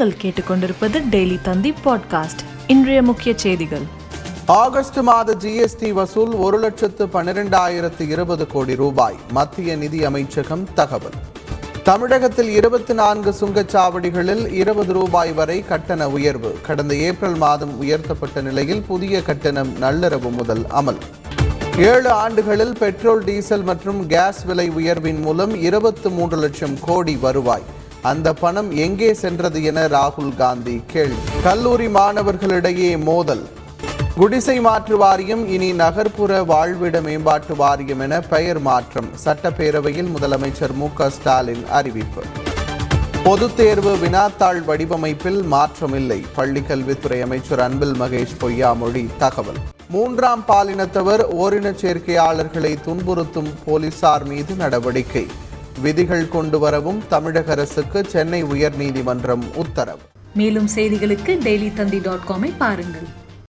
நீங்கள் கேட்டுக்கொண்டிருப்பது டெய்லி தந்தி பாட்காஸ்ட். இன்றைய முக்கிய செய்திகள். ஆகஸ்ட் மாத ஜிஎஸ்டி வசூல் ஒரு லட்சத்து பன்னிரெண்டாயிரத்து இருபது கோடி ரூபாய். மத்திய நிதி அமைச்சகம் தகவல். தமிழகத்தில் இருபத்தி நான்கு சுங்கச்சாவடிகளில் இருபது ரூபாய் வரை கட்டண உயர்வு. கடந்த ஏப்ரல் மாதம் உயர்த்தப்பட்ட நிலையில் புதிய கட்டணம் நள்ளிரவு முதல் அமல். ஏழு ஆண்டுகளில் பெட்ரோல் டீசல் மற்றும் கேஸ் விலை உயர்வின் மூலம் இருபத்து மூன்று லட்சம் கோடி வருவாய். அந்த பணம் எங்கே சென்றது என ராகுல் காந்தி கேள்வி. கல்லூரி மாணவர்களிடையே மோதல். குடிசை மாற்று வாரியம் இனி நகர்ப்புற வாழ்விட மேம்பாட்டு வாரியம் என பெயர் மாற்றம். சட்டப்பேரவையில் முதலமைச்சர் மு ஸ்டாலின் அறிவிப்பு. பொதுத் தேர்வு வினாத்தாள் வடிவமைப்பில் மாற்றமில்லை. பள்ளிக்கல்வித்துறை அமைச்சர் அன்பில் மகேஷ் பொய்யாமொழி தகவல். மூன்றாம் பாலினத்தவர் ஓரினச் சேர்க்கையாளர்களை துன்புறுத்தும் போலீசார் மீது நடவடிக்கை. விதிகள் கொண்டு வரவும் தமிழக அரசுக்கு சென்னை உயர்நீதிமன்றம் உத்தரவு. மேலும் செய்திகளுக்கு டெய்லி தந்தி டாட் காமை பாருங்கள்.